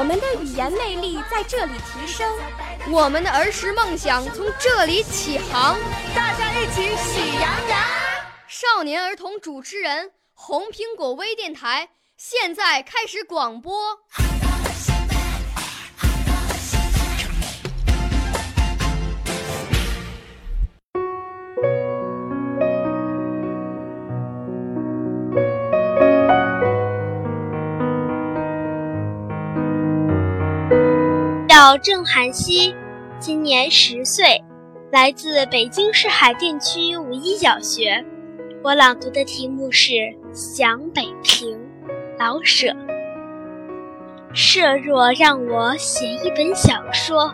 我们的语言魅力在这里提升，我们的儿时梦想从这里起航。大家一起喜羊羊。少年儿童主持人，红苹果微电台现在开始广播。叫郑涵熙，今年十岁，来自北京市海淀区五一小学。我朗读的题目是《想北平》，老舍。设若让我写一本小说，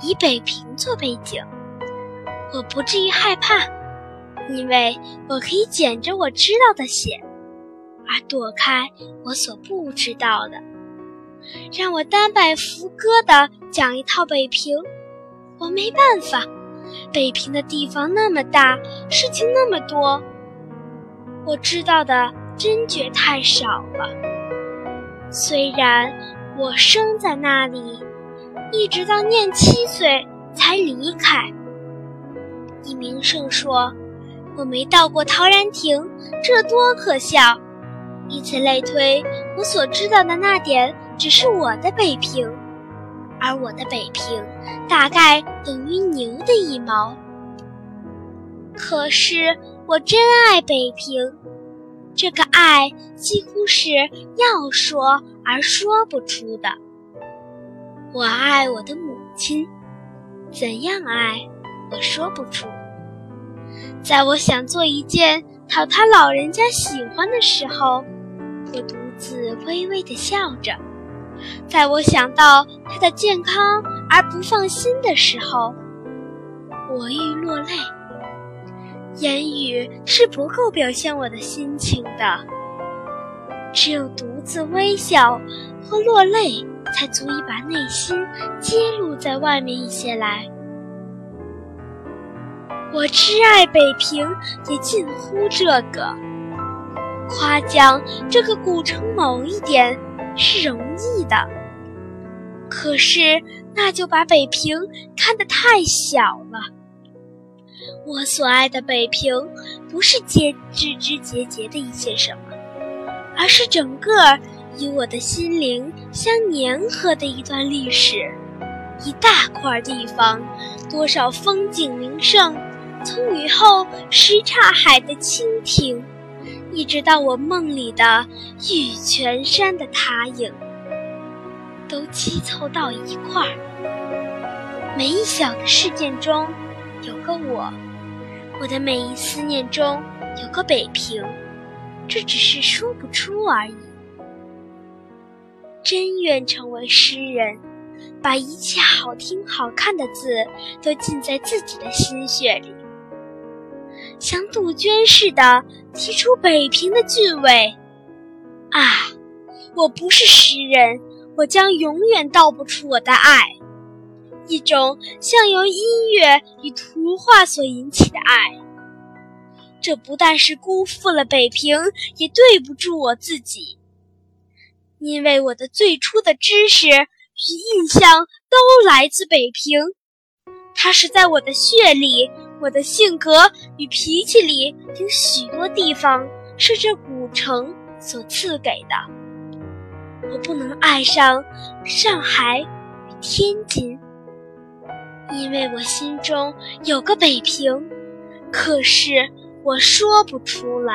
以北平做背景，我不至于害怕，因为我可以捡着我知道的写，而躲开我所不知道的。让我单摆浮歌的讲一套北平，我没办法。北平的地方那么大，事情那么多，我知道的真觉太少了。虽然我生在那里，一直到念七岁才离开。李明胜说：“我没到过陶然亭，这多可笑！”以此类推，我所知道的那点。只是我的北平，而我的北平大概等于牛的一毛。可是我真爱北平，这个爱几乎是要说而说不出的。我爱我的母亲，怎样爱，我说不出。在我想做一件讨他老人家喜欢的时候，我独自微微地笑着。在我想到他的健康而不放心的时候，我欲落泪。言语是不够表现我的心情的，只有独自微笑和落泪，才足以把内心揭露在外面一些来。我挚爱北平，也近乎这个。夸奖这个古城某一点。是容易的，可是那就把北平看得太小了。我所爱的北平，不是结枝枝节节的一些什么，而是整个与我的心灵相粘合的一段历史，一大块地方，多少风景名胜，从雨后什刹海的蜻蜓。一直到我梦里的玉泉山的塔影，都积凑到一块儿。每一小的事件中有个我，我的每一思念中有个北平，这只是说不出而已。真愿成为诗人，把一切好听好看的字都浸在自己的心血里。像杜鹃似的提出北平的俊伟，啊！我不是诗人，我将永远道不出我的爱，一种像由音乐与图画所引起的爱。这不但是辜负了北平，也对不住我自己，因为我的最初的知识与印象都来自北平，它是在我的血里。我的性格与脾气里有许多地方是这古城所赐给的。我不能爱上上海与天津，因为我心中有个北平，可是我说不出来。